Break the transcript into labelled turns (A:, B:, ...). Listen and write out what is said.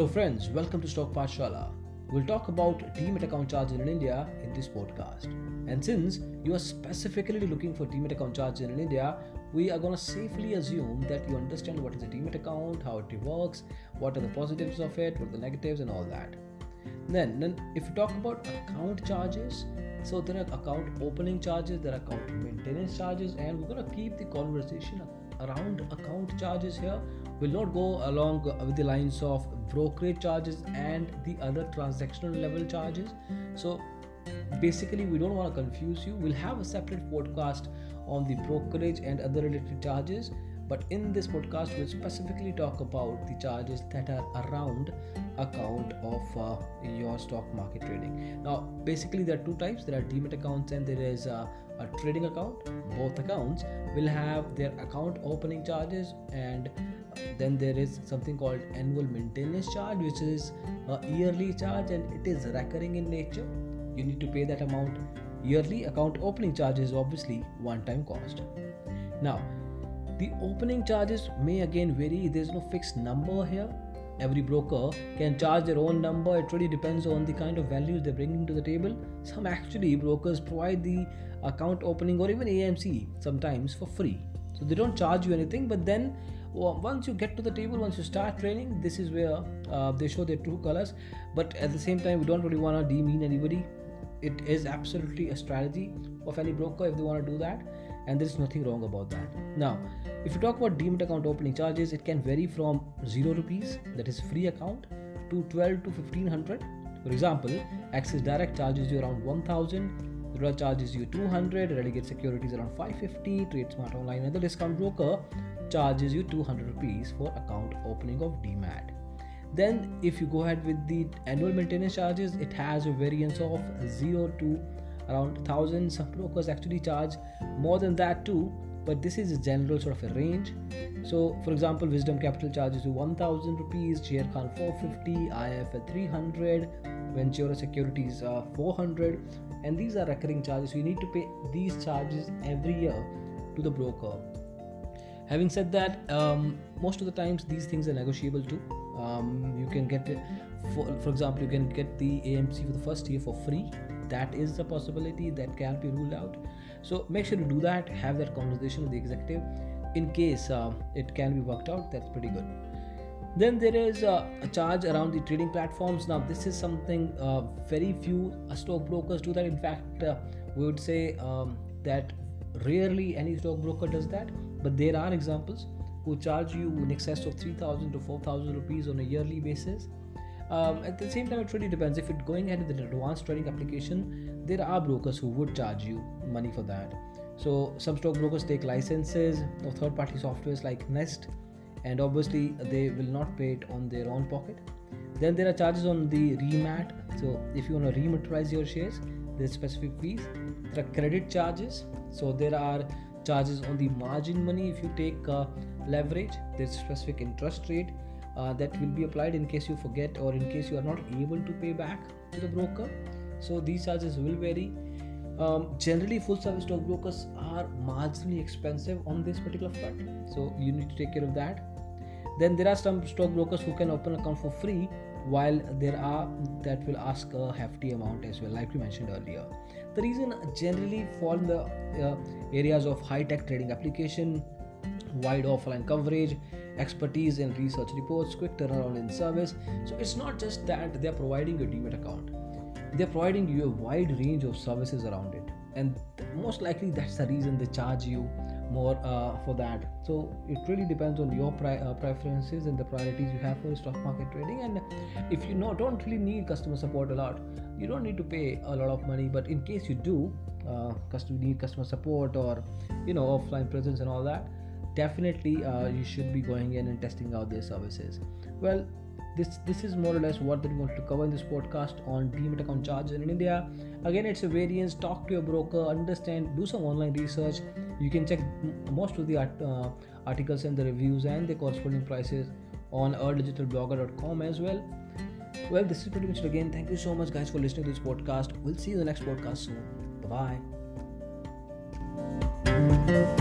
A: Hello, friends. Welcome to Stock Pathshala. We'll talk about Demat account charges in India in this podcast. And since you are specifically looking for Demat account charges in India, we are going to safely assume that you understand what is a Demat account, how it works, what are the positives of it, what are the negatives, and all that. Then, then if you talk about account charges, so there are account opening charges, there are account maintenance charges, and we're going to keep the conversation around account charges here will not go along with the lines of brokerage charges and the other transactional level charges. So basically we don't want to confuse you. We'll have a separate podcast on the brokerage and other related charges but in this podcast we'll specifically talk about the charges that are around account of uh, your stock market trading. Now basically there are two types. There are demat accounts and there is uh, a trading account. Both accounts will have their account opening charges and then there is something called annual maintenance charge which is a yearly charge and it is recurring in nature. You need to pay that amount yearly. Account opening charge is obviously one time cost. Now the opening charges may again vary. There's no fixed number here. Every broker can charge their own number. It really depends on the kind of values they're bringing to the table. Some actually brokers provide the account opening or even amc sometimes for free. So they don't charge you anything but then once you get to the table once you start training this is where uh, they show their true colors. But at the same time we don't really want to demean anybody. It is absolutely a strategy of any broker if they want to do that and there's nothing wrong about that. Now if you talk about demat account opening charges it can vary from 0 rupees that is free account to 12 to 1500 for example axis direct charges you around 1000 Zerodha charges you 200 Religare Securities around 550 TradeSmart Online another discount broker charges you 200 rupees for account opening of demat then if you go ahead with the annual maintenance charges it has a variance of 0 to around 1000 some brokers actually charge more than that too but this is a general sort of a range. So for example wisdom capital charges you 1000 rupees Khan 450 if at 300 ventura securities are 400 and these are recurring charges. You need to pay these charges every year to the broker. Having said that um, most of the times these things are negotiable too. Um, you can get for, for example you can get the amc for the first year for free that is a possibility that can be ruled out. So make sure to do that have that conversation with the executive in case uh, it can be worked out that's pretty good. Then there is a, a charge around the trading platforms. Now this is something uh, very few stockbrokers do that. In fact uh, we would say um, that rarely any stockbroker does that. But there are examples who charge you in excess of 3000 to 4000 rupees on a yearly basis um, at the same time it really depends. If it's going ahead with an advanced trading application there are brokers who would charge you money for that. So some stock brokers take licenses of third party softwares like nest and obviously they will not pay it on their own pocket. Then there are charges on the remat. So if you want to rematerialize your shares there's specific fees. There are credit charges. So there are charges on the margin money if you take uh, leverage. There's specific interest rate uh, that will be applied in case you forget or in case you are not able to pay back to the broker. So these charges will vary. Um, generally full service stockbrokers are marginally expensive on this particular front. So you need to take care of that. Then there are some stockbrokers who can open account for free while there are that will ask a hefty amount as well like we mentioned earlier. The reason generally fall in the uh, areas of high tech trading application wide offline coverage expertise in research reports quick turnaround in service. So it's not just that they're providing a demat account. They're providing you a wide range of services around it. And most likely that's the reason they charge you more uh, for that. So it really depends on your pri- uh, preferences and the priorities you have for stock market trading. And if you don't really need customer support a lot you don't need to pay a lot of money. But in case you do uh, need customer support or you know offline presence and all that definitely uh, you should be going in and testing out their services well this this is more or less what we want to cover in this podcast on demat account charges in India. Again, it's a variance. Talk to your broker, understand, do some online research. You can check most of the art, uh, articles and the reviews and the corresponding prices on earldigitalblogger.com as well. Well, this is pretty much it again. Thank you so much, guys, for listening to this podcast. We'll see you in the next podcast soon. Bye bye.